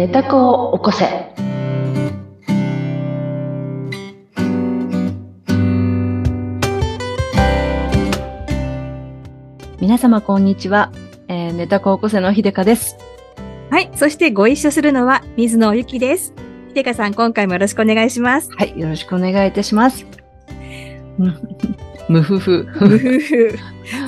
寝た子を起こせ。皆様こんにちは。えー、寝た子を起こせの秀香です。はい。そしてご一緒するのは水野ゆきです。ひでかさん、今回もよろしくお願いします。はい、よろしくお願いいたします。むふふ。むふふ。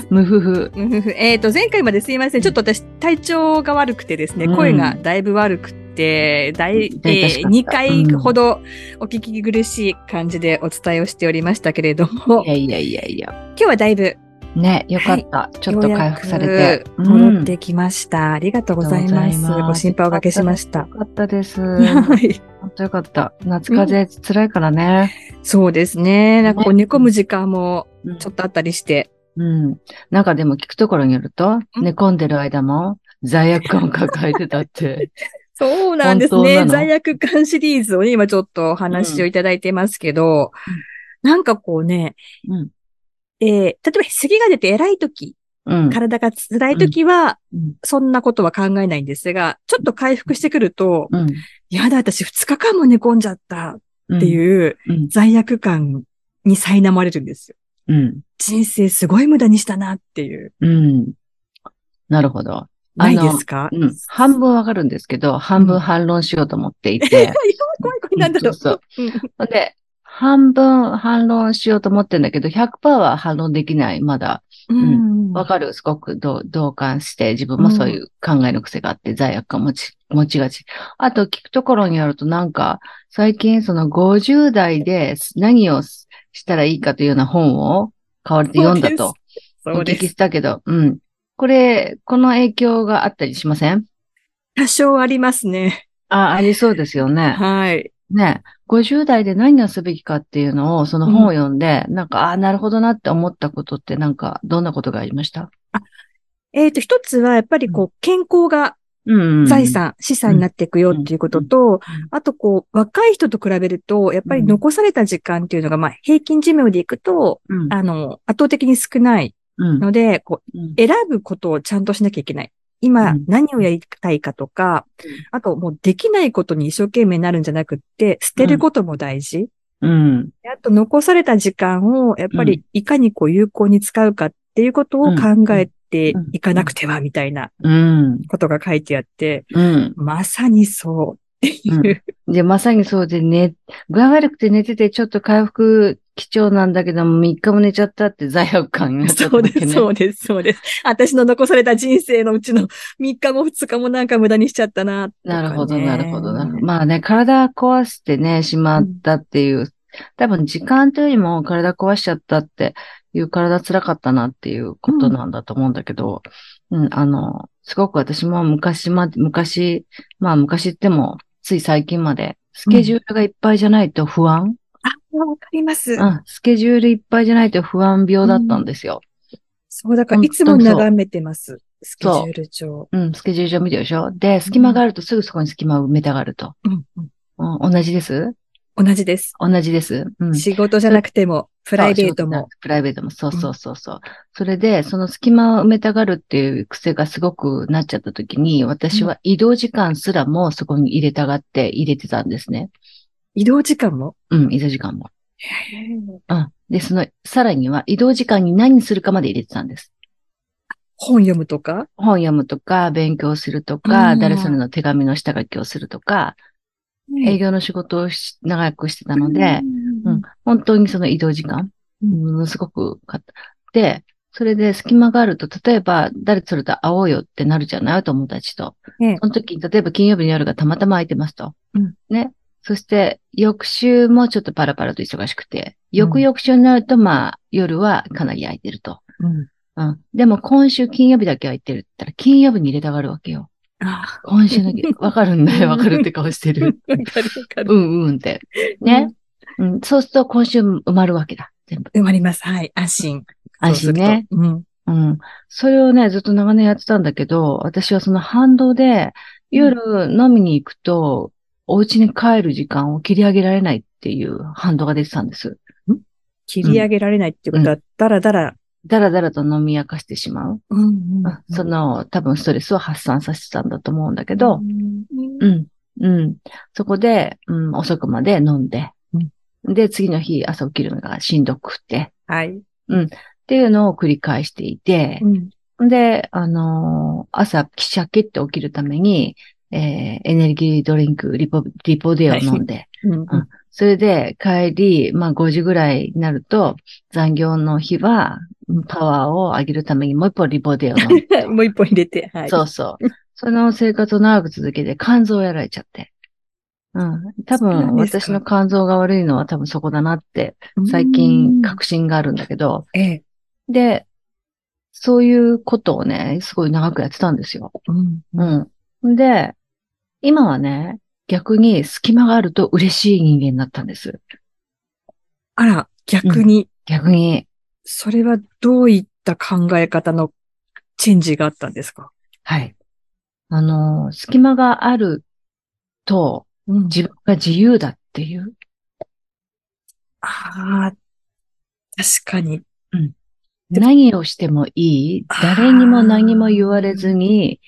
むふふ。むふふ。えっ、と、前回まですいません。ちょっと私、体調が悪くてですね、うん声がだいぶ悪くて、だい、痛々しかったえ2回ほどお聞き苦しい感じでお伝えをしておりましたけれども、いやいやいやいや。今日はだいぶね、よかった。ちょっと回復されて。戻ってきました。ありがとうございます。ありがとうございますご心配おかけしましたよ。かったです。はい。本当よかった。夏風邪辛いからね。そうですね。なんかこう寝込む時間もうんちょっとあったりして。うん。なんかでも聞くところによると、うん寝込んでる間も罪悪感を抱えてたって。そうなんですね。罪悪感シリーズをね、今ちょっとお話をいただいてますけど、なんかこうね、うん。えー例えば咳が出て偉い時、うん。体が辛い時は、うん。そんなことは考えないんですが、ちょっと回復してくると、うん。やだ、私2日間も寝込んじゃったってういうん。罪悪感に苛まれるんですよ。うん。人生すごい無駄にしたなっていう。うん。なるほど。ないですか？うん。半分わかるんですけど、半分反論しようと思っていえ、て。怖い怖い、なんだろう。そううんそう。で、半分反論しようと思ってんだけど、100%は反論できない、まだ。うんわかる？すごく同同感して、自分もそういう考えの癖があって、罪悪感持ち、持ちがち。あと、聞くところによると、なんか、最近、その50代で何をしたらいいかというような本を買われて読んだと、お聞き。したけど、うん。これ、この影響があったりしません？多少ありますね。あ、ありそうですよね。はい。ね。50代で何をすべきかっていうのを、その本を読んで、なんか、ああ、なるほどなって思ったことって、なんか、どんなことがありました？えっ、と、一つはやっぱりこう、健康がうん。財産、資産になっていくよっていうことと、あとこう、若い人と比べると、やっぱり残された時間っていうのが、まあ、平均寿命でいくと、うん。あの、圧倒的に少ないうん。ので、こう、うん選ぶことをちゃんとしなきゃいけない。う今ん、何をやりたいかとか、あともうできないことに一生懸命なるんじゃなくって、捨てることも大事。うん。であと残された時間を、やっぱりいかにこう有効に使うかっていうことを考えていかなくては、みたいなうん。ことが書いてあって、うん。まさにそうっていう。で、まさにそうでね、具合悪くて寝ててちょっと回復貴重なんだけども、3日も寝ちゃったって罪悪感になっちゃったそうです。そうです、そうです。私の残された人生のうちの3日も2日もなんか無駄にしちゃったな、ねなるほど、なるほど、なるほど。まあね、体壊してね、しまったっていう、多分時間というよりも体壊しちゃったっていう体辛かったなっていうことなんだと思うんだけど、うん、あの、すごく私も昔まで、昔、まあ昔っても、つい最近まで、スケジュールがいっぱいじゃないと不安、あ、わかります。うん、スケジュールいっぱいじゃないと不安病だったんですよ。そう、だからうんいつも眺めてます。スケジュール帳。うん、スケジュール上見てるでしょ？で、隙間があるとすぐそこに隙間を埋めたがると。うんうんうん、同じです？同じです。同じです。うん。仕事じゃなくても、プライベートも。。プライベートも、そうそうそうそう。それで、その隙間を埋めたがるっていう癖がすごくなっちゃった時に、私は移動時間すらもそこに入れたがって入れてたんですね。移動時間も？うん、移動時間も。うん。で、その、さらには移動時間に何するかまで入れてたんです。本読むとか？本読むとか、勉強するとうか、ん誰それの手紙の下書きをするとか、営業の仕事をし長くしてたので、うん、本当にその移動時間、ものすごくかった。で、それで隙間があると、例えば、誰それと会おうよってなるじゃない？お友達と。ええその時に、例えば金曜日の夜がたまたま空いてますと。うんね。そして、翌週もちょっとパラパラと忙しくて、翌々週になると、まあ、夜はかなり空いてると。うん。うん。でも今週金曜日だけ空いてるって言ったら、金曜日に入れたがるわけよ。あ今週の、わかるんだよ、わかるって顔してる。わかるわかる。うんうんって。ね。うん。そうすると今週埋まるわけだ。全部。埋まります。はい。安心。安心ね。うん。うん。それをね、ずっと長年やってたんだけど、私はその反動で、夜飲みに行くと、お家に帰る時間を切り上げられないっていう反動が出てたんです。切り上げられないっていうことは、だらだら。だらだらと飲み明かしてしまう。うんうんその、多分ストレスを発散させてたんだと思うんだけど、うんうん。うん。そこで、うん、遅くまで飲んで、で、次の日朝起きるのがしんどくて、はい。っていうのを繰り返していて、うん。で、あのー朝、シャキッと起きるために、えーエネルギードリンク、リポ、リポデを飲んで、うん。それで帰り、まあ5時ぐらいになると、残業の日は、パワーを上げるためにもう一本リポデを飲むと。もう一本入れて、はい。そうそう。その生活を長く続けて肝臓をやられちゃって。うん。多分、私の肝臓が悪いのは多分そこだなって、うん最近確信があるんだけど、ええ。で、そういうことをね、すごい長くやってたんですよ。うん。うん。で、今はね、逆に隙間があると嬉しい人間になったんです。あら、逆に、逆に。それはどういった考え方のチェンジがあったんですか？はい。あの、隙間があるとうん自分が自由だっていう。ああ、確かに。で何をしてもいい誰にも何も言われずに、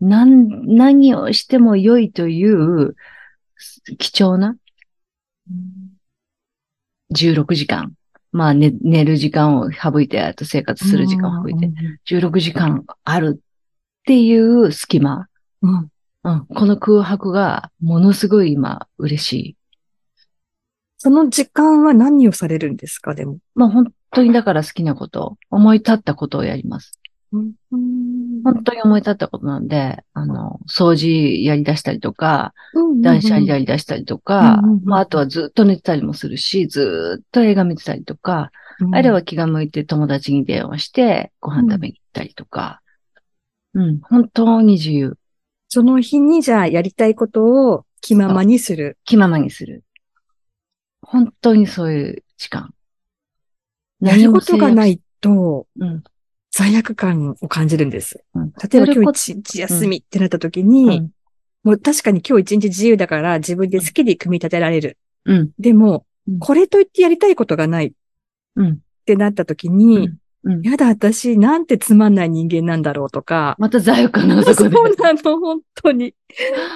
何、何をしても良いという貴重な16時間。まあ、ね、寝る時間を省いて、あと生活する時間を省いて、16時間あるっていう隙間。うん。うん、この空白がものすごい今嬉しい。その時間は何をされるんですか、でも。まあ本当にだから好きなこと、思い立ったことをやります。本当に思い立ったことなんで、あの、掃除やり出したりとか、断捨離やり出したりとかうんうんうん、まああとはずっと寝てたりもするし、ずっと映画見てたりとか、あれは気が向いて友達に電話してご飯食べに行ったりとか、うん、本当に自由。その日にじゃあやりたいことを気ままにする。気ままにする。本当にそういう時間。やることがないいとうん。罪悪感を感じるんです。うん例えば今日一日休みってなった時に、うんもう確かに今日一日自由だから自分で好きに組み立てられる。うん。でもうん、これといってやりたいことがないっうん。てなった時に、うん。やだ、私、なんてつまんない人間なんだろうとか、また罪悪感のそうそこで。なの、本当に。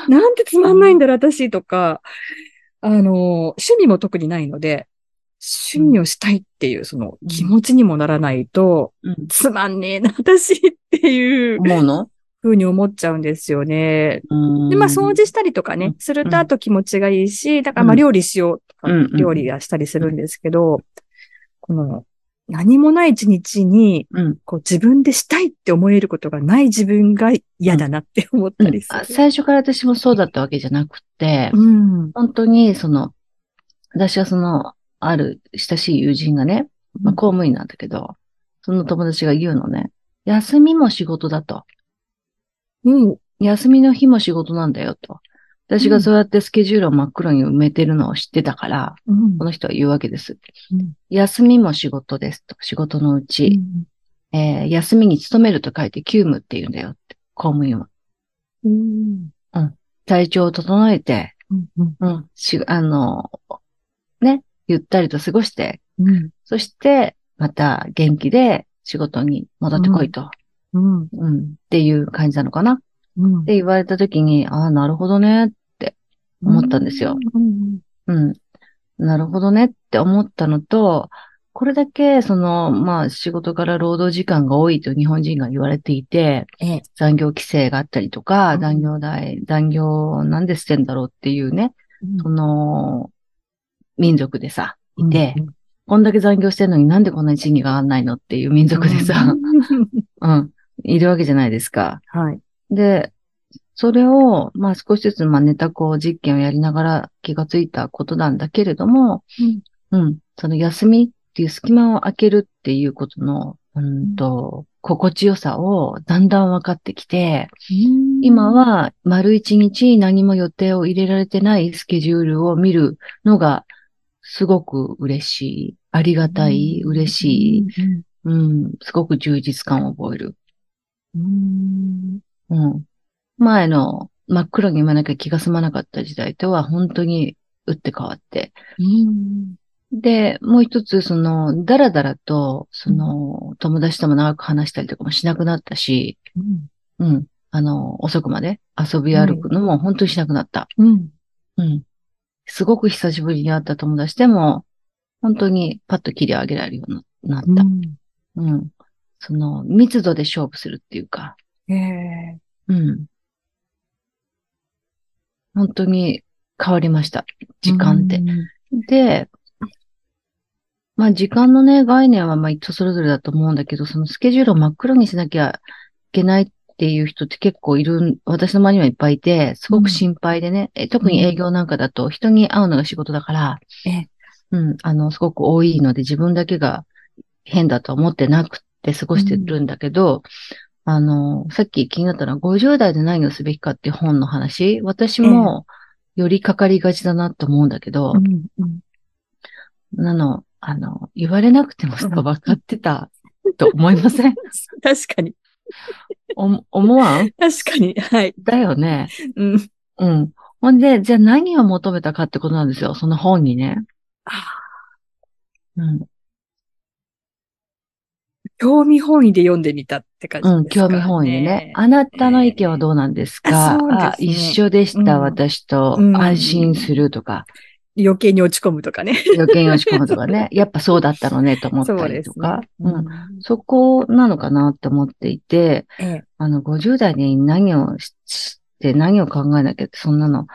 なんてつまんないんだろう、私とか、あの、趣味も特にないので、趣味をしたいっていう、そのうん気持ちにもならないと、うん。つまんねえな、私っていう思うの？ふうに思っちゃうんですよね。うんで、まあ、掃除したりとかねうん、するとあと気持ちがいいし、だからまあ、うん料理しようとか料理はしたりするんですけど、この、何もない一日に、うん。こう自分でしたいって思えることがない自分が嫌だなって思ったりする。あ最初から私もそうだったわけじゃなくて、うん。本当にその、私はその、ある親しい友人がね、まあ、公務員なんだけど、その友達が言うのね、休みも仕事だと。うん。休みの日も仕事なんだよと。私がそうやってスケジュールを真っ黒に埋めてるのを知ってたから、うんこの人は言うわけです。うん休みも仕事ですと。仕事のうち、えー休みに勤めると書いて休務って言うんだよって。公務員は。うん。体調を整えて、うん。うん。うん、し、あの、ね、ゆったりと過ごして、うん。そして、また元気で仕事に戻ってこいと。うん。うん。っていう感じなのかなっうん。て言われたときに、ああ、なるほどね。思ったんですよ。うん。うん。なるほどねって思ったのと、これだけ、その、まあ、仕事から労働時間が多いと日本人が言われていて、ええ。残業規制があったりとか、うん残業代、残業なんでしてんだろうっていうね、その、民族でさ、いて、こんだけ残業してんのになんでこんなに賃金が上がんないのっていう民族でさ、うん、いるわけじゃないですか。はい。で、それを、まあ少しずつ、まあネタこう実験をやりながら気がついたことなんだけれども、うん、その休みっていう隙間を空けるっていうことの、うんと、心地よさをだんだん分かってきて、今、は丸一日何も予定を入れられてないスケジュールを見るのがすごく嬉しい、ありがたい、嬉しい、うん、すごく充実感を覚える。うん。うん。前の真っ黒に読まなきゃ気が済まなかった時代とは本当に打って変わって。うん。で、もう一つ、その、だらだらと、その、友達とも長く話したりとかもしなくなったし、うん。あの、遅くまで遊び歩くのも本当にしなくなった。うん。うん。すごく久しぶりに会った友達でも、本当にパッと切り上げられるようになった。うん。その、密度で勝負するっていうか、へえ。うん。本当に変わりました。時間って。で、まあ時間のね、概念はまあ人それぞれだと思うんだけど、そのスケジュールを真っ黒にしなきゃいけないっていう人って結構いる、私の周りにはいっぱいいて、すごく心配でね、え特に営業なんかだと人に会うのが仕事だから、ええ。うん、あの、すごく多いので自分だけが変だと思ってなくて過ごしてるんだけど、あの、さっき気になったのは50代で何をすべきかっていう本の話、私もよりかかりがちだなと思うんだけど、うんうん。なの、あの、言われなくてもさ、分かってたと思いません？確かに。お思わん？確かに。はい。だよね。うん。うん。ほんで、じゃあ何を求めたかってことなんですよ。その本にね。うん。興味本位で読んでみたって感じうん、ですか？ね。興味本位でね。あなたの意見はどうなんですか、あそうですねあ一緒でした、うん私と。うん安心するとか、余計に落ち込むとかね。余計に落ち込むとかね。やっぱそうだったのね、と思ったりとか。うん。そこなのかなって思っていて、ええ。あの、50代に何をしして何を考えなきゃって、そんなの、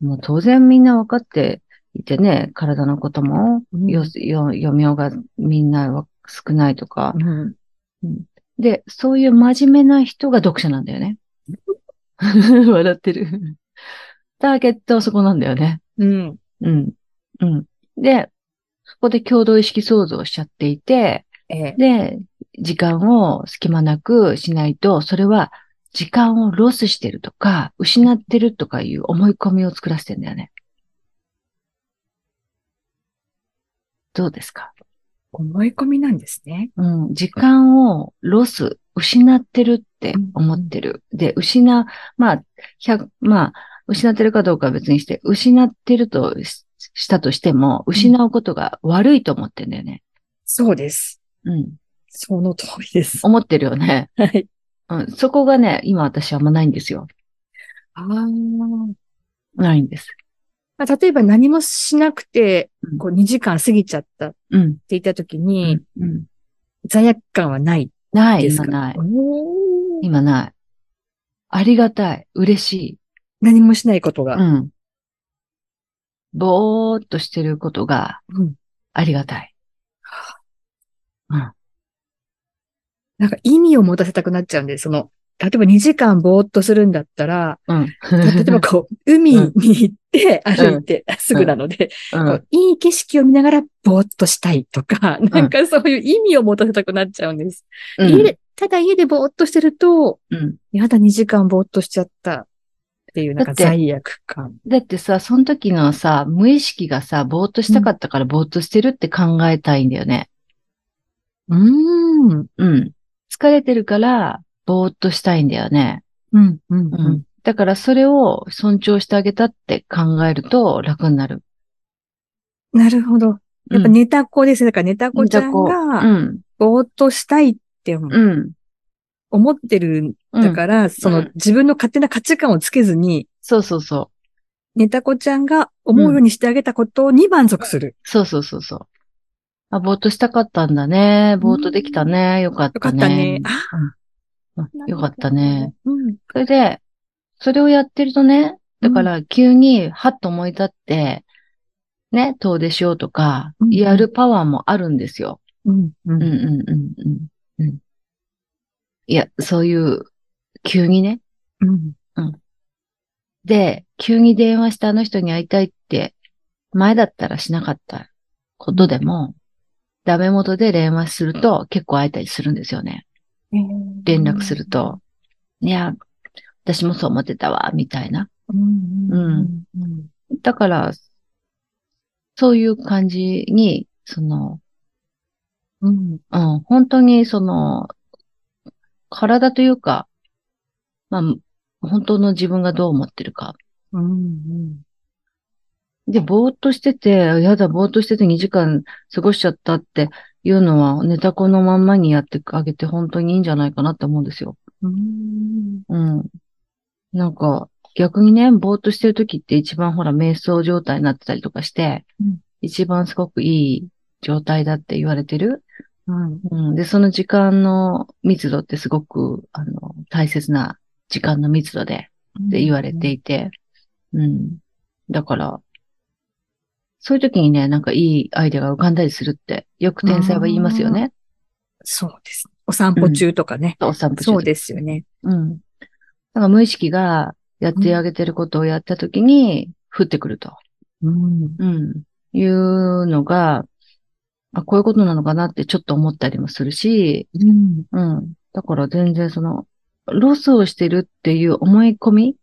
もう当然みんな分かっていてね、体のことも、うんよ、よ、余命がみんなは少ないとか。うん。で、そういう真面目な人が読者なんだよね。笑ってる。ターゲットはそこなんだよね。うん。うん。うん。で、そこで共同意識創造しちゃっていて、ええ。で、時間を隙間なくしないと、それは時間をロスしてるとか、失ってるとかいう思い込みを作らせてんだよね。どうですか？思い込みなんですね。うん、時間をロス、失ってるって思ってる。で、失、まあ、100、まあ、失ってるかどうかは別にして、失ってるとししたとしても、失うことが悪いと思ってんだよね。そうです。うん。その通りです。思ってるよね。はい。うん。そこがね、今私はあんまないんですよ。ああ。ないんです。まあ、例えば何もしなくてう、んこう2時間過ぎちゃったってうん。言った時うにん、。うん。罪悪感はないない、今ない。今ない。ありがたい。嬉しい。何もしないことが。うん。ぼーっとしてることがうんありがたい。うん。なんか意味を持たせたくなっちゃうんで、その、例えば2時間ぼーっとするんだったら、うん。例えばこう、海に行って歩いてすぐなので、うんいい景色を見ながらぼーっとしたいとか、なんかそういう意味を持たせたくなっちゃうんです。うん家で、ただ家でぼーっとしてると、うん。やだ2時間ぼーっとしちゃったっていうなんかだって罪悪感。だってさ、その時のさ、無意識がさ、ぼーっとしたかったからぼーっとしてるって考えたいんだよね。うーん。うん。疲れてるから、ぼーっとしたいんだよね。うん。うん。うん。だからそれを尊重してあげたって考えると楽になる。なるほど。やっぱうんネタ子ですね。だからネタ子ちゃんうが、ん。ぼーっとしたいって思うん。思ってるんだから、そのうん自分の勝手な価値観をつけずに、そうそうそう。ネタ子ちゃんが思うようにしてあげたことに満足する。そうそうそうそう。あ、ぼーっとしたかったんだね。ぼーっとできたね。よかっよかたね。ったね。よかったね。。うん。それで、それをやってるとね、だから急にはっと思い立って、ね、遠出しようとかう、んやるパワーもあるんですよ。うん。う。うんんうんうんうんうん。いや、そういう、急にね。うん。で、急に電話してあの人に会いたいって、前だったらしなかったことでも、ダメ元で電話すると結構会えたりするんですよね。連絡すると。いや、私もそう思ってたわ、みたいな。うん。うん。だから、そういう感じに、その、うん。うん、本当にその、体というか、まあ、本当の自分がどう思ってるか。うん。で、ぼーっとしてて、やだ、ぼーっとしてて2時間過ごしちゃったっていうのは、ネタ子のまんまにやってあげて本当にいいんじゃないかなって思うんですよ。うん。うん。なんか、逆にね、ぼーっとしてる時って一番ほら、瞑想状態になってたりとかして、うん一番すごくいい状態だって言われてる。うん。うん。で、その時間の密度ってすごく、あの、大切な時間の密度で、って言われていて、うん。だから、そういう時にね、なんかいいアイデアが浮かんだりするって、よく天才は言いますよね。そうです。お散歩中とかね。お散歩中そうですよね。うん。だから無意識がやってあげてることをやった時に、降ってくると。うん。うん。いうのが、あ、こういうことなのかなってちょっと思ったりもするし、うん。うん。だから全然その、ロスをしてるっていう思い込み、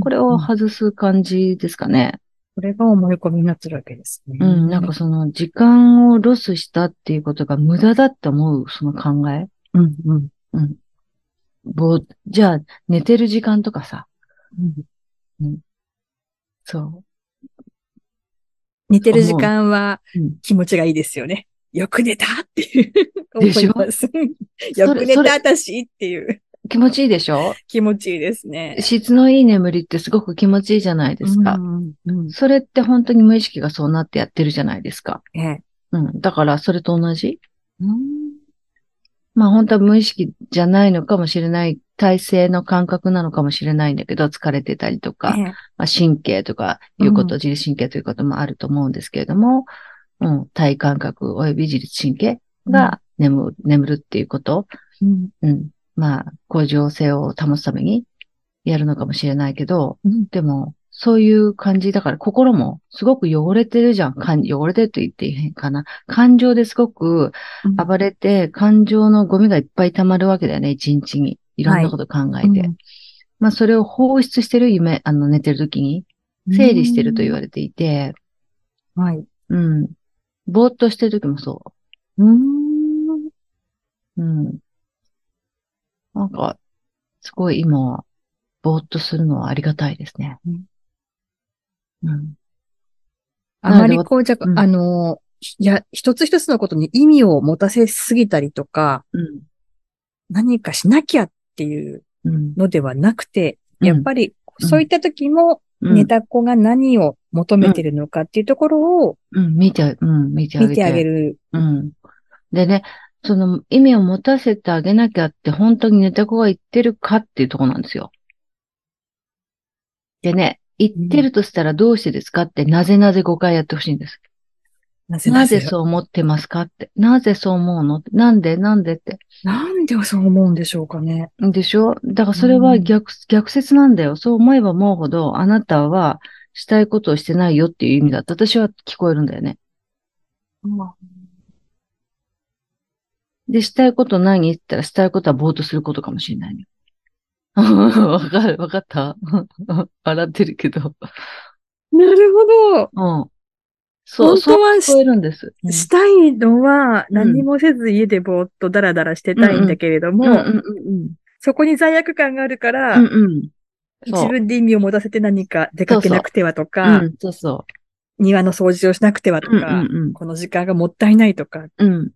これを外す感じですかね。これが思い込みになってるわけですね。うん。なんかその、時間をロスしたっていうことが無駄だって思う、その考え？うん、うん。うん。ぼーじゃあ、寝てる時間とかさ、うんそ寝てる時間はう。うん。気持ちがいいですよね。よく寝たっていう。でしょ？思います。よく寝た私っていう気持ちいいでしょ？気持ちいいですね。質のいい眠りってすごく気持ちいいじゃないですか。うんうん。それって本当に無意識がそうなってやってるじゃないですか。ええ。うん。だから、それと同じ？うん。まあ本当は無意識じゃないのかもしれない、体制の感覚なのかもしれないんだけど、疲れてたりとか、ええ。まあ、神経とかいうこと、うん。自律神経ということもあると思うんですけれども、うん、体感覚及び自律神経が眠る、眠るっていうこと、うん。うん、まあ、向上性を保つためにやるのかもしれないけど、うんでも、そういう感じだから、心もすごく汚れてるじゃん。かん汚れてると言っていい変かな。感情ですごく暴れて、感情のゴミがいっぱい溜まるわけだよね、一日に。いろんなこと考えて。うんまあ、それを放出してる夢、あの、寝てる時に、整理してると言われていて、はい。うん。ぼーっとしてる時もそうん。う。うん。なんか、すごい今は、ぼーっとするのはありがたいですね。うん。あまりこう、じゃうんあ、あの、いや、一つ一つのことに意味を持たせすぎたりとか、うん。何かしなきゃっていううん。のではなくて、うんやっぱり、うんそういった時も、うん寝た子が何を求めてるのかっていうところをうん、見て、うん、見てあげて。見てあげる。うん。でね、その意味を持たせてあげなきゃって本当に寝た子が言ってるかっていうところなんですよ。でね、言ってるとしたらどうしてですかって、なぜなぜ5回やってほしいんです。なぜなぜ？そう思ってますかって。なぜそう思うの？なんで？なんでって。なんでそう思うんでしょうかね。でしょ？だからそれは逆、逆説なんだよ。そう思えば思うほど、あなたはしたいことをしてないよっていう意味だって私は聞こえるんだよね。で、したいこと何って言ったら、したいことはぼーっとすることかもしれないね。わかる、わかった？笑ってるけど。なるほど。うん。そう、そう聞こえるんです。うんしたいのは何もせず家でぼーっとダラダラしてたいんだけれども、うんうんうんそこに罪悪感があるから、うん。うんうん。自分で意味を持たせて何か出かけなくてはとうか、ん、そうそ庭の掃除をしなくてはとう。うんか、うんこの時間がもったいないとかうん。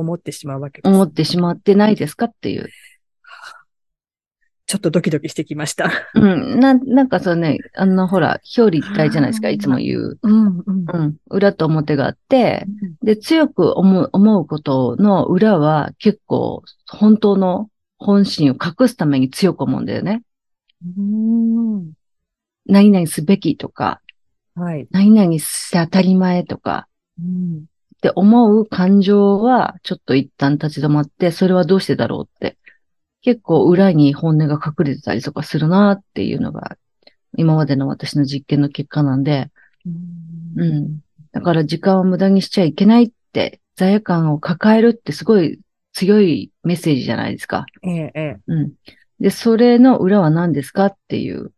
うん。思ってしまうわけです。思ってしまってないですかっていう。ちょっとドキドキしてきました。うん。なん、なんかそうね、あの、ほら、表裏一体じゃないですか、いつも言う。うん、うん。うん。裏と表があって、で、強く思う、思うことの裏は結構、本当の本心を隠すために強く思うんだよね。うん。何々すべきとか、はい。何々して当たり前とか、うんって思う感情は、ちょっと一旦立ち止まって、それはどうしてだろうって。結構裏に本音が隠れてたりとかするなっていうのが、今までの私の実験の結果なんで、うん。だから時間を無駄にしちゃいけないって、罪悪感を抱えるってすごい強いメッセージじゃないですか。ええ、ええ。うん。で、それの裏は何ですかっていう。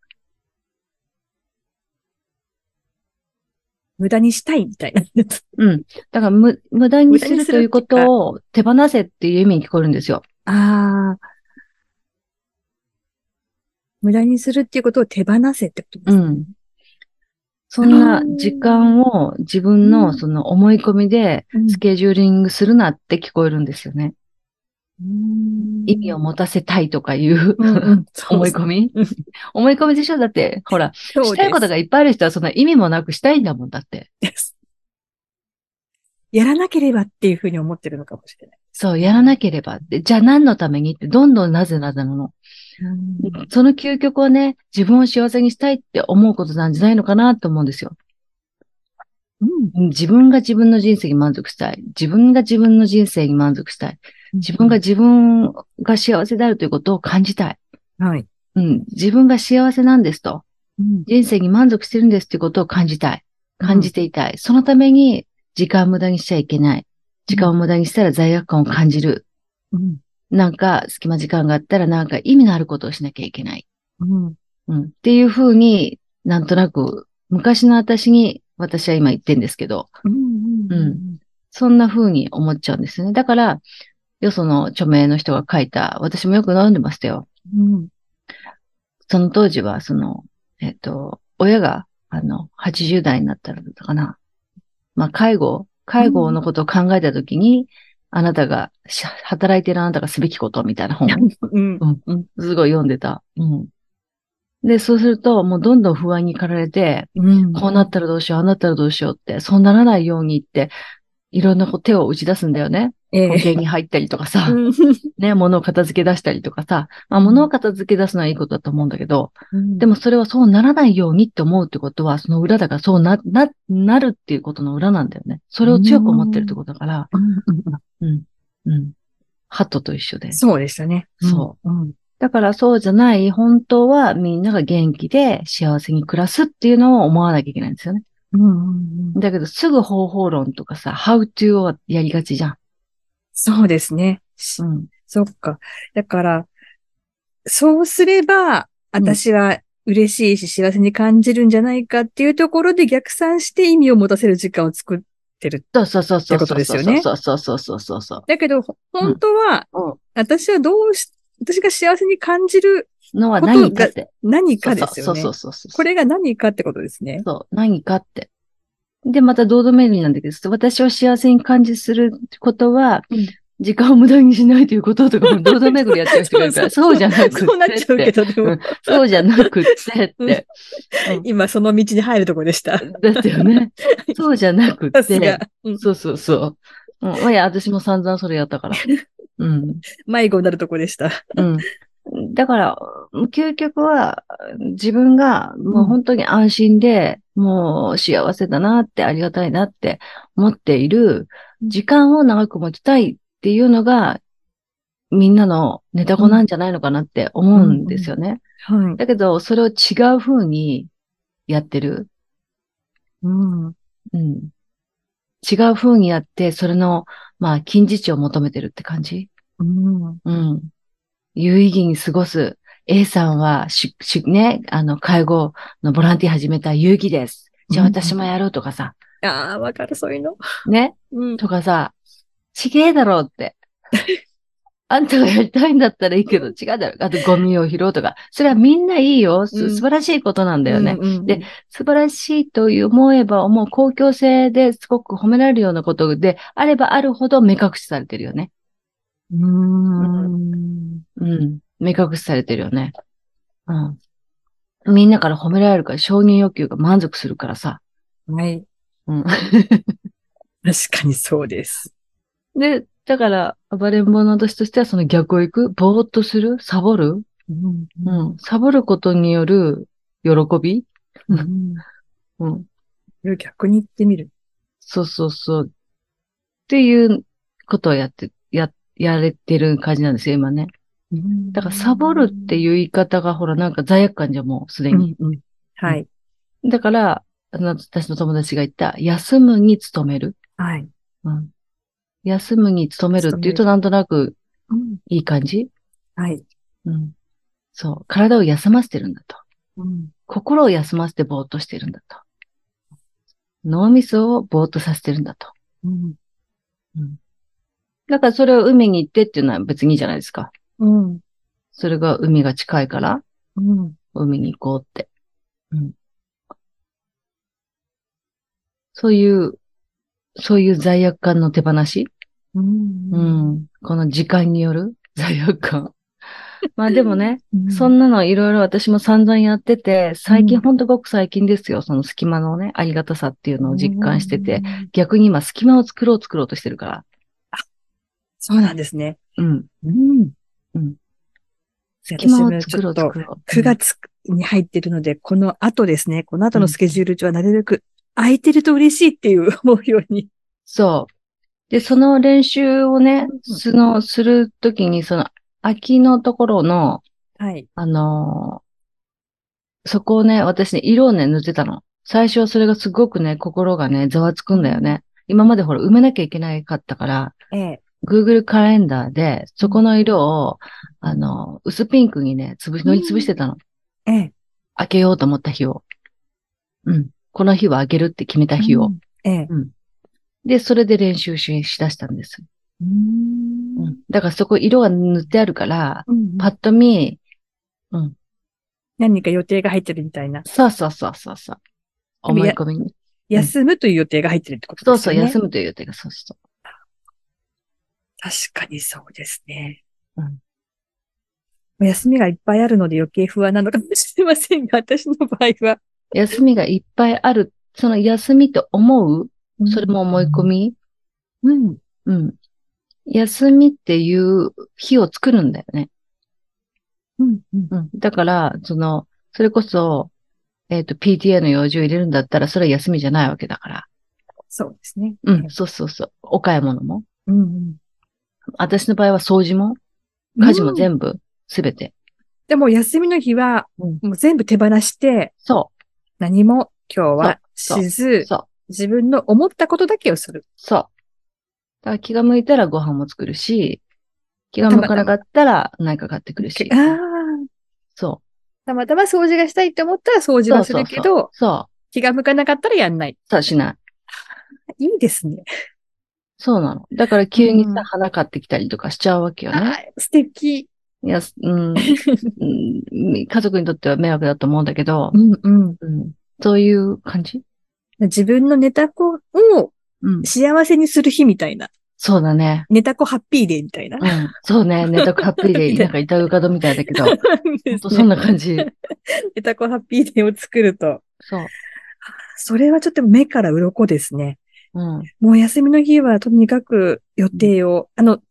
無駄にしたいみたいなやつ。うん。だから無、無駄にするるということを手放せっていう意味に聞こえるんですよ。ああ。無駄にするっていうことを手放せってことですね。うん。そんな時間を自分うんのその思い込みでうんスケジューリングするなって聞こえるんですよね。意味を持たせたいとかいう、うん 思い込み？う ん思い込みでしょ？だって、ほら、したいことがいっぱいある人はそんな意味もなくしたいんだもんだって。やらなければっていうふうに思ってるのかもしれない。そう、やらなければって。じゃあ何のためにって、どんどんなぜなぜなの。その究極はね、自分を幸せにしたいって思うことなんじゃないのかなと思うんですよ。うん自分が自分の人生に満足したい。自分が自分の人生に満足したい。自分が、自分が幸せであるということを感じたい。はい。うん。自分が幸せなんですと。うん人生に満足してるんですということを感じたい。感じていたい。そのために時間を無駄にしちゃいけない。時間を無駄にしたら罪悪感を感じる。うんなんか隙間時間があったらなんか意味のあることをしなきゃいけない。うんうん。っていうふうになんとなく昔の私に私は今言ってんですけど、うんうんそんな風に思っちゃうんですね。だから、よその著名の人が書いた、私もよく飲んでましたよ。うんその当時は、その、えっ、と、親が、あの、80代になったらだったかな。まあ、介護、介護のことを考えたときに、あなたがし、働いてるあなたがすべきことみたいな本を うんうんうんすごい読んでた。うん。で、そうすると、もうどんどん不安に駆られて、うんこうなったらどうしよう、ああなったらどうしようって、そうならないようにって、いろんな手を打ち出すんだよね。ええ保険に入ったりとかさ、うんね、物を片付け出したりとかさ、まあ物を片付け出すのはいいことだと思うんだけど、でもそれはそうならないようにって思うってことは、その裏だからそうな、な、なるっていうことの裏なんだよね。それを強く思ってるってことだから、うんうんうん、うん。ハットと一緒で。そうでしたね。そううん。だからそうじゃない、本当はみんなが元気で幸せに暮らすっていうのを思わなきゃいけないんですよね。うんうんうんだけどすぐ方法論とかさ、how to をやりがちじゃん。そうですね。うん。そっか。だから、そうすれば、私は嬉しいし幸せに感じるんじゃないかっていうところで逆算して意味を持たせる時間を作ってる。そうそうそうそう。ってことですよねそうそうそうそうそうそう。だけど、ほ本当は、うん私はどうし、私が幸せに感じるのは何かって。何かですよねそうそう。そうそう。これが何かってことですね。そう、何かって。で、また堂々巡りなんだけど、私を幸せに感じすることは、うん時間を無駄にしないということとか、堂々巡りやってる人がいるから、そうじゃなくって。そうなっちゃうけど、でもうん、そうじゃなくってって。うん今その道に入るとこでした。だったよね。そうじゃなくってそうそうそう。うん、まあいや、私も散々それやったから。うん。迷子になるとこでした。うん。だから、究極は、自分がもう本当に安心で、もう幸せだなって、ありがたいなって思っている、時間を長く持ちたいっていうのが、みんなのネタ子なんじゃないのかなって思うんですよね。はい。だけど、それを違う風にやってる。うん。うん。違う風にやって、それの、まあ、近似値を求めてるって感じうん。うん。有意義に過ごす。A さんは、し、し、ね、あの、介護のボランティア始めた有意義です。じゃあうん私もやろうとかさ、ああ、わかる、そういうの。ね、うん。とかさ、ちげえだろうって。あんたがやりたいんだったらいいけど、違うだろう。あと、ゴミを拾うとか。それはみんないいよ。すうん素晴らしいことなんだよね。うんうんで、素晴らしいと思えば思う公共性ですごく褒められるようなことであればあるほど目隠しされてるよね。うーん。うん。目隠しされてるよね。うん。みんなから褒められるから承認欲求が満足するからさ。はい。うん。確かにそうです。で、だから、暴れん坊の私としてはその逆を行く、ぼーっとする、サボる、うん。うん、サボることによる喜び？うん。うん。逆に言ってみる。そうそうそう。っていうことをやって、や、やれてる感じなんですよ、今ね。だから、サボるってういう言い方が、ほら、なんか罪悪感じゃもうすでに。ん。うん。はい。だから、あの私の友達が言った、休むに努める。はい。うん。休むに努めるっていうと、努なんとなくうん。いい感じはい。うん。そう。体を休ませてるんだと。うん。心を休ませてぼーっとしてるんだと。脳みそをぼーっとさせてるんだと。うん。だからそれを海に行ってっていうのは別にいいじゃないですか。うん。それが海が近いから、うん。海に行こうって。うん。そういう、そういう罪悪感の手放し？うん。うん。この時間による 罪悪感。まあでもね、うんそんなのいろいろ私も散々やってて、最近うんほんとごく最近ですよ。その隙間のね、ありがたさっていうのを実感してて、。逆に今隙間を作ろう作ろうとしてるから。そうなんですね。うん。うん。うん。隙隙間を作ろう作ろう。9月に入ってるので、この後ですね、この後のスケジュール上はなるべく空いてると嬉しいっていう思うように。そう。で、その練習をね、うんその、するときに、その、秋のところの、はい。あのーそこをね、私ね、色をね、塗ってたの。最初はそれがすごくね、心がね、ざわつくんだよね。今までほら、埋めなきゃいけないかったから、ええ。Google カレンダーで、そこの色を、あの、薄ピンクにね、つぶし、塗りつぶしてたの。ええ。開けようと思った日を。うん。この日は開けるって決めた日を。うん。ええ。で、それで練習ししだしたんです。うんん。だからそこ色が塗ってあるから、うんパッと見、何か予定が入ってるみたいな。そうそうそうそうそう。思い込みに。休むという予定が入ってるってことそうそう、ですよね。休むという予定が、そうそ確かにそうですね。うん休みがいっぱいあるので余計不安なのかもしれませんが、私の場合は。う。休みがいっぱいある。その休みと思う？それも思い込み、うん。うん、休みっていう日を作るんだよね。うん。うん。うん。だから、その、それこそ、えっ、と、PTA の用事を入れるんだったら、それは休みじゃないわけだから。そうですね。うん、そうそうそう。お買い物も。うん。うん。私の場合は掃除も、家事も全部、すべて。でも休みの日は、うんもう全部手放して、そ何も今日はしずう、、そう、自分の思ったことだけをする。そう。だから気が向いたらご飯も作るし、気が向かなかったら何か買ってくるし。ああ。そたまたま掃除がしたいって思ったら掃う。除はするけど、そう。気が向かなかったらやんない。そう、しない。いいですね。そうなの。だから急にさ、うん花買ってきたりとかしちゃうわけよね。素敵。いや、すうん、うん家族にとっては迷惑だと思うんだけどう、んうん。うん、そういう感じ？自分のネタ子をうん。幸せにする日みたいな。そうだね。ネタ子ハッピーデーみたいな。うん。そうね。ネタカッピーで、なんか板浮かどみたいだけど、ほんとそんな。な感じ。ネタ子ハッピーデーを作ると。そう。それはちょっと目から鱗ですね。うん。もう休みの日はとにかく予定を、あの、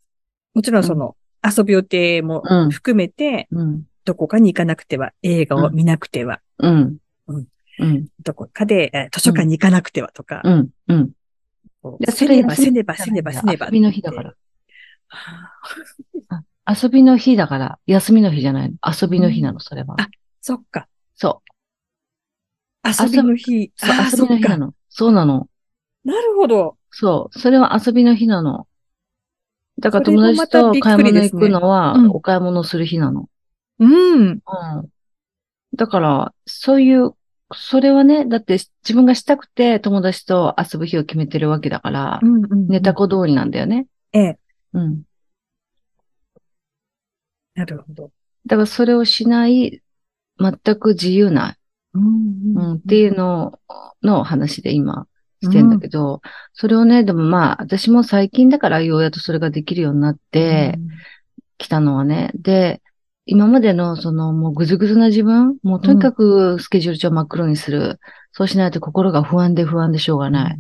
もちろんその、遊ぶ予定もうん含めて、うん。どこかに行かなくては、映画を見なくては、うん。うんうん。どこかで、えー図書館に行かなくてはとか、うん。うん。せねば、せねば、せねば、せねば。遊びの日だから。あ 遊びの日だから、休みの日じゃないの？遊びの日なの、それは。あそっか。そ遊びの日。う。そう、遊びの日なの。そうなの。なるほど。そう。それは遊びの日なの。だから友達と買い物行くのはうん、お買い物する日なの。うん。うん。だから、そういう、それはね、だって自分がしたくて友達と遊ぶ日を決めてるわけだからう、んうん。ネタ子通りなんだよね。ええ。うん。なるほど。だからそれをしない、全く自由な、うんうん、っていうのの話で今してんだけど、それをね、でもまあ、私も最近だからようやっとそれができるようになってきたのはね。で、今までのそのもうぐずぐずな自分、もうとにかくスケジュール帳真っ黒にする。そうしないと心が不安で不安でしょうがない。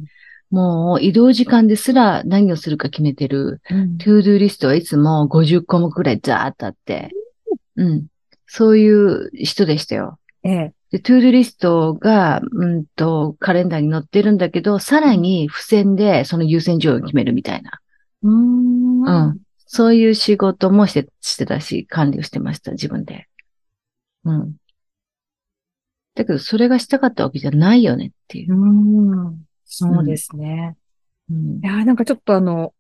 もう移動時間ですら何をするか決めてる。うんトゥードゥーリストはいつも50項目くらいザーッとあって。うん。そういう人でしたよ。ええ。で、トゥードリストが、うんと、カレンダーに載ってるんだけど、さらに付箋でその優先順位を決めるみたいな。うん。うん。そういう仕事もして、してたし、管理をしてました、自分で。うん。だけど、それがしたかったわけじゃないよねっていう。うん。そうですね。うんいやーなんかちょっとあの、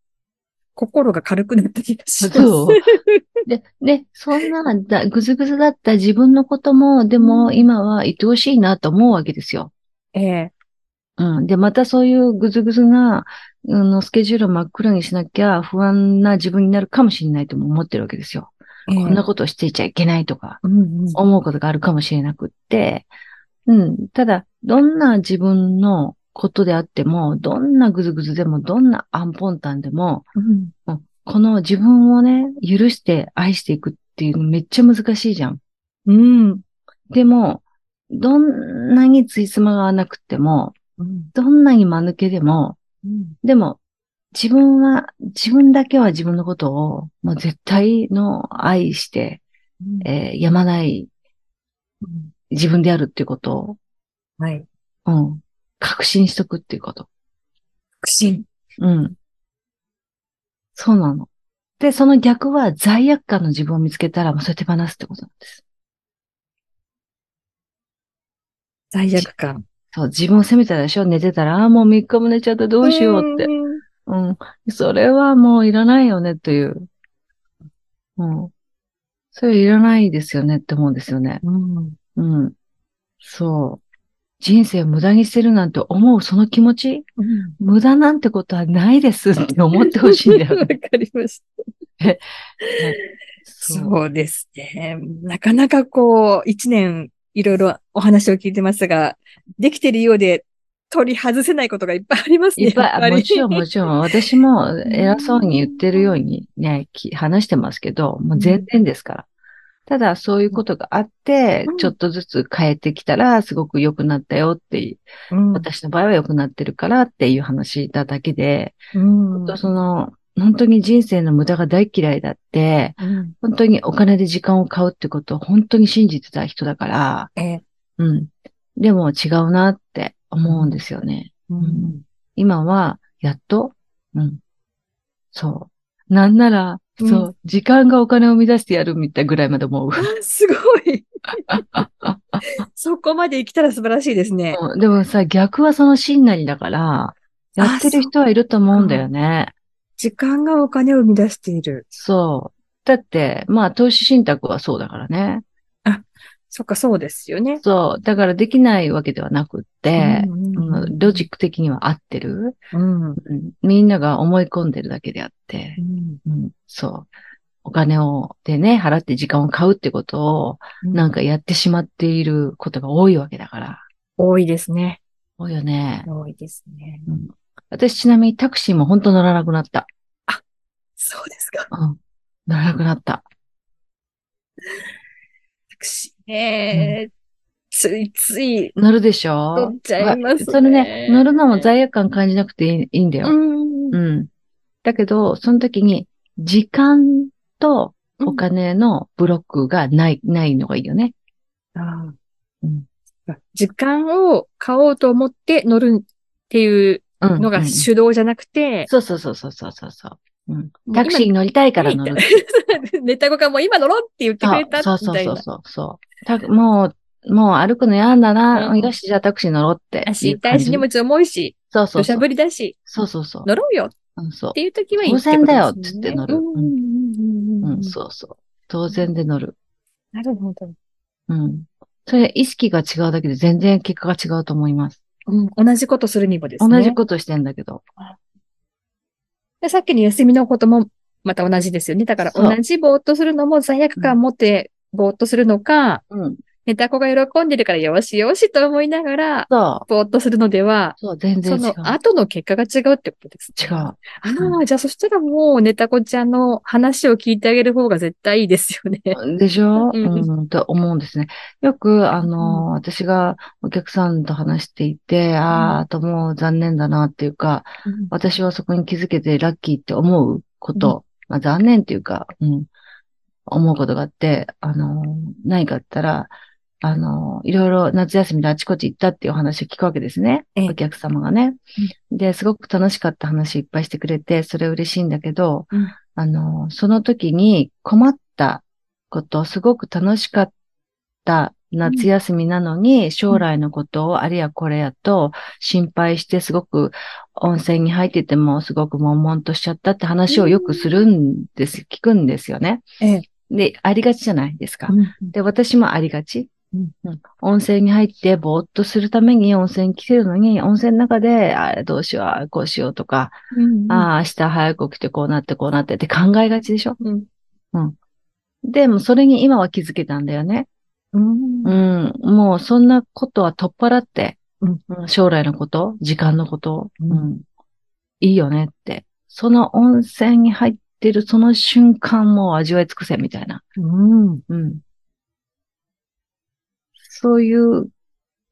心が軽くなった気がします。そう。で、で、そんなだ、ぐずぐずだった自分のことも、でも今は愛おしいなと思うわけですよ。ええ。うん。で、またそういうぐずぐずな、あの、スケジュールを真っ暗にしなきゃ不安な自分になるかもしれないとも思ってるわけですよ。ええこんなことをしていちゃいけないとか。思うことがあるかもしれなくって、うん。ただ、どんな自分のことであっても、どんなぐずぐずでも、どんなアンポンタンでも、うんこの自分をね、許して愛していくっていうのめっちゃ難しいじゃん。うん。でも、どんなについつまがなくっても、うん。どんなに間抜けでも、うん。でも、自分は、自分だけは自分のことを、もう絶対の愛して、えーやまないうん自分であるっていうことを、はい。うん、確信しとくっていうこと。確信。うん。そうなの。で、その逆は罪悪感の自分を見つけたら、もうそうやって放すってことなんです。罪悪感。そう、自分を責めたでしょ？寝てたら、ああ、もう3日も寝ちゃった、どうしようって。んうん。それはもういらないよねという。うん。それいらないですよねって思うんですよね。うん。うん。そう。人生を無駄にしてるなんて思うその気持ち、うん。無駄なんてことはないですって思ってほしいんだよ わね。かりました。そう。そうですね。なかなかこう、一年いろいろお話を聞いてますが、できてるようで取り外せないことがいっぱいありますね。いっぱい、もちろんもちろん、私も偉そうに言ってるようにね、き話してますけど、もう全然ですから。ただ、そういうことがあってうん、ちょっとずつ変えてきたら、すごく良くなったよっていう、うん。私の場合は良くなってるからっていう話だだけで、うん。とその、本当に人生の無駄が大嫌いだって、うん。本当にお金で時間を買うってことを本当に信じてた人だから、ええうん。でも違うなって思うんですよね。うん。今は、やっと、うん。そう。なんなら、うんそう、時間がお金を生み出してやるみたいぐらいまで思う。あすごい。そこまで生きたら素晴らしいですね。うんでもさ、逆はその真なりだから、やってる人はいると思うんだよね。時間がお金を生み出している。そう。だって、まあ、投資信託はそうだからね。そっか、そうですよね。そう。だからできないわけではなくうんロジック的には合ってる、うん。うんみんなが思い込んでるだけであって、うん、そう。お金を、でね、払って時間を買うってことを、なんかやってしまっていることが多いわけだから。多いですね。多いよね。多いですね。うん、私ちなみにタクシーも本当乗らなくなった。そうですか。うん。乗らなくなった。タクシーね、ついつい乗るでしょ？乗っちゃいますねわそれね、乗るのも罪悪感感じなくていいいいんだよ。んうん。だけど、その時に、時間とお金のブロックがない、ないのがいいよね。ああうん。時間を買おうと思って乗るっていううん。のがうん手動じゃなくて、そうそうそうそうそうそうそう。うん。タクシーに乗りたいから乗る。ネタ語がもう今乗ろうって言ってくれたそうそうみたいな。そうそうそう。たもう、もう歩くの嫌だな。うんよし、じゃあタクシー乗ろうって。足痛いし荷物重いし、土砂そうそうそう。降りだし、そうそうそう。乗ろうよっうん、そう。ていう時はいい当然だよっですねつって乗るうんそうそう。当然で乗る。なるほど。うん。それ、意識が違うだけで全然結果が違うと思います。うん、同じことするにもですね。同じことしてんだけど。でさっきの休みのこともまた同じですよね。だから同じぼーっとするのも罪悪感持ってぼーっとするのか、うん。ネタ子が喜んでるからよしよしと思いながら、そう。ぼーっとするのでは、そう、全然そ違う。の後の結果が違うってことですね。違う。ああ、じゃあそしたらもうネタ子ちゃんの話を聞いてあげる方が絶対いいですよね。でしょ？うんうん、と思うんですね。よく、あの、私がお客さんと話していて、ああ、ともう残念だなっていうか、私はそこに気づけてラッキーって思うこと、まあ残念っていうか、うん、思うことがあって、あの、何かあったら、あの、いろいろ夏休みであちこち行ったっていうお話を聞くわけですね。ええお客様がね。で、すごく楽しかった話いっぱいしてくれて、それ嬉しいんだけど、うんあの、その時に困ったこと、すごく楽しかった夏休みなのに、将来のことをあれやこれやと心配して、すごく温泉に入っててもすごく悶々としちゃったって話をよくするんです、聞くんですよね。ええ。で、ありがちじゃないですか。うんで、私もありがち。うんうん温泉に入ってぼーっとするために温泉に来てるのに、温泉の中で、あれどうしよう、こうしようとか、うんああ、明日早く起きてこうなってこうなってって考えがちでしょ？うんでもそれに今は気づけたんだよね。うんうん。もうそんなことは取っ払って、うんうん将来のこと、時間のこと、うんうんいいよねって。その温泉に入っってるその瞬間も味わい尽くせみたいな。うん。うん。そういう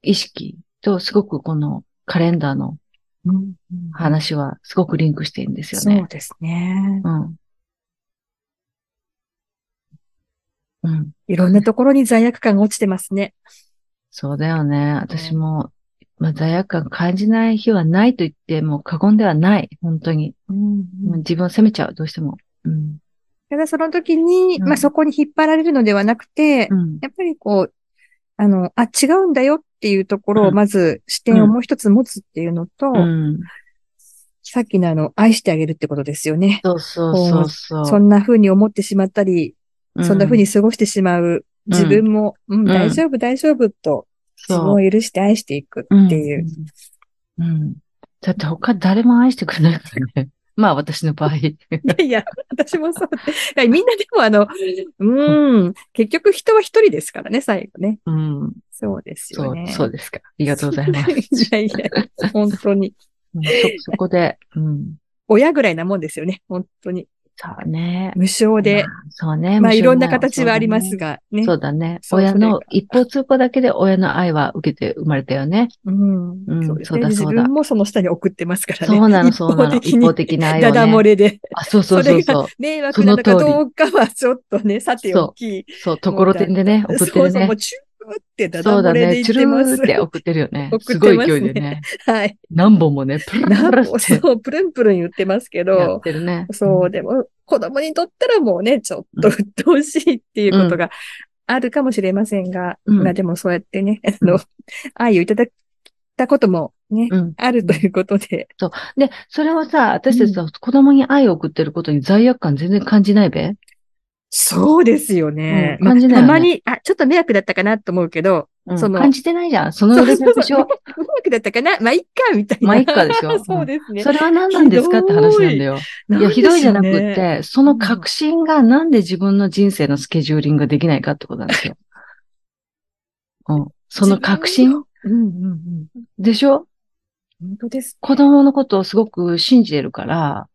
意識とすごくこのカレンダーのうん話はすごくリンクしてるんですよね。そうですね。うん。うん。いろんなところに罪悪感が落ちてますね。そうだよね。私も、まあ、罪悪感感じない日はないと言っても過言ではない。本当に。うんうん自分を責めちゃう、どうしても。うん。ただその時に、うんまあそこに引っ張られるのではなくて、うん。やっぱりこう、あの、あ、違うんだよっていうところをうんまず視点をもう一つ持つっていうのと、うん。さっきのあの、愛してあげるってことですよね。そうそうそうそんな風に思ってしまったり、うそんな風に過ごしてしまう自分も、うん、大丈夫、大丈夫と、自分を許して愛していくっていう。うん。うん。だって他誰も愛してくれないからね。まあ私の場合。いやいや、私もそうで。みんなでもあの、うーん、結局人は一人ですからね、最後ね。うん。そうですそう、よね。そうですか。ありがとうございます。いやいや、本当に。うんそ、そこで、うん。親ぐらいなもんですよね、本当に。そうね。無償でま。あそうね。まあ、いろんな形はありますが。が、ね。そうだね。そう親の一方通行だけで親の愛は受けて生まれたよね。うん。うんそうそうだそうだ分もその下に送ってますからね。そうなの、そうなの。一方的な愛をダダ漏ね。れで。あ、そうそうそうそう。迷惑なのかどうかはちょっとね、さておき。そう、ところてんでね、送ってそうそう、もるねう。ってだね。漏れで言ってます。ーって送ってるよね すねすごい勢いでね。はい。何本もね、プルルなんルルってそう、プルンプルン言ってますけやっど、てるね。そう、でも、子供にとったらもうね、ちょっと鬱陶しいっていうことがあるかもしれませんが、うんまあでもそうやってね、あうの、愛をいただいたこともね、うん。あるということで、で、それはさ、私たちさ、子供に愛を送ってることに罪悪感全然感じないべそうですよね。うん感じないよねまあたまに、あ、ちょっと迷惑だったかなと思うけど、うんその感じてないじゃん。そのレベルでしょ。迷惑だったかな？まあ、いっか、みたいな。まあいっかでしょ そうですね。それは何なんですかって話なんだよ。いや、ひどいじゃなくっ、て、その確信がなんで自分の人生のスケジューリングができないかってことなんですよ。うん。その確信？うんうんうん。でしょ？本当です。子供のことをすごく信じてるから、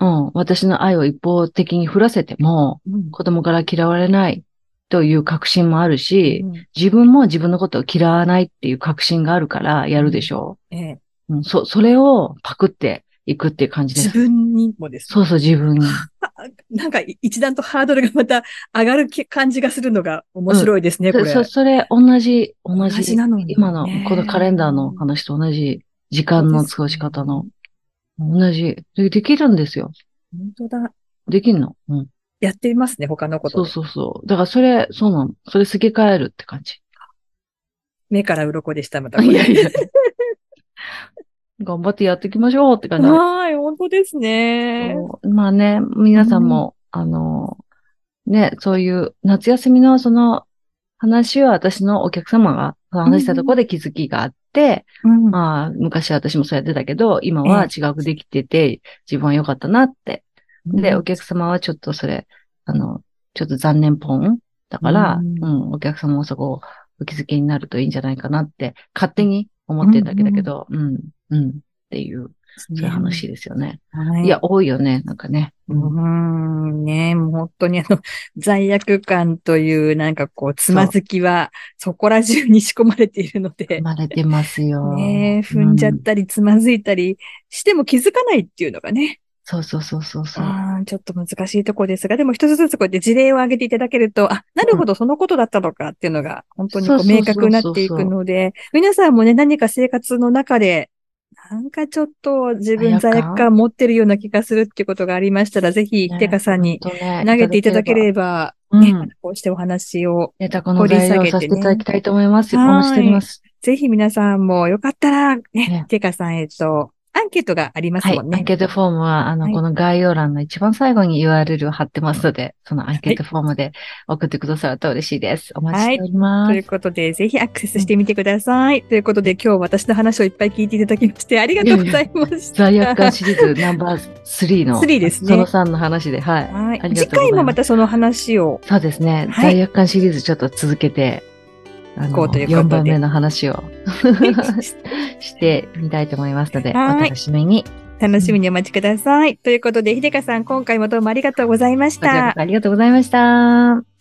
うん。私の愛を一方的に振らせても、うん子供から嫌われないという確信もあるし、うん自分も自分のことを嫌わないっていう確信があるからやるでしょええう。うん、そ、それをパクっていくっていう感じです。自分にもですねそうそう、自分に。なんか一段とハードルがまた上がる感じがするのが面白いですね、これ。そ、それ、同じ、同同じ。じなのにね今の、このカレンダーの話と同じ時間の過ごし方の、同じで。できるんですよ。本当だ。できんの？うん。やってみますね、他のことで。そうそうそう。だからそれ、そうなの。それすげ替えるって感じ。目から鱗でした、またこれ。いやいや。頑張ってやっていきましょうって感じ。はい、本当ですね。そうまあね、皆さんも、あの、ね、そういう夏休みのその話は私のお客様が話したところで気づきがあって、うん。まあ、昔私もそうやってたけど、今は違くできてて、自分は良かったなって。で、お客様はちょっとそれ、あの、ちょっと残念ポンだから、ううんん、お客様もそこをお気づきになるといいんじゃないかなって、勝手に思ってるだけだけど、うん、うん、っていう、そういう話ですよね。はいいや、多いよね、なんかね。うーん、ねもう本当にあの、罪悪感というなんかこう、つまずきは、そこら中に仕込まれているので生、まれてますよ。ね踏んじゃっうたり、つまずいたりしても気づかないっていうのがね、そうそうそうそうそう。ちょっと難しいところですが、でも一つずつこうやって事例を挙げていただけると、あ、なるほど、そのことだったのかっていうのが、本当にこう明確になっていくので、皆さんもね、何か生活の中で、なんかちょっと自分罪悪感持ってるような気がするっていうことがありましたら、ぜひ、ねテカさんに投げていただければ、うんね、こうしてお話を、ネタこの材料をさせていただきたいと思います。おはい。待ちしております。ぜひ皆さんもよかったら、ね、ね。テカさん、えっと、アンケートがありますはい。もんね。アンケートフォームは、あの、はいこの概要欄の一番最後に URL を貼ってますので、そのアンケートフォームで送ってくださると嬉しいです。お待ちしております。ということで、ぜひアクセスしてみてください。ということで、今日私の話をいっぱい聞いていただきまして、ありがとうございました。罪悪感シリーズナンバー3の、3ですねその3の話で、はい。はい。次回もまたその話を、そうですね。はい罪悪感シリーズちょっと続けて、あの、こうということで4番目の話を してみたいと思いますので、おはい楽しみに。楽しみにお待ちください。ということで、ひでかさん、今回もどうもありがとうございました。そありがとうございました。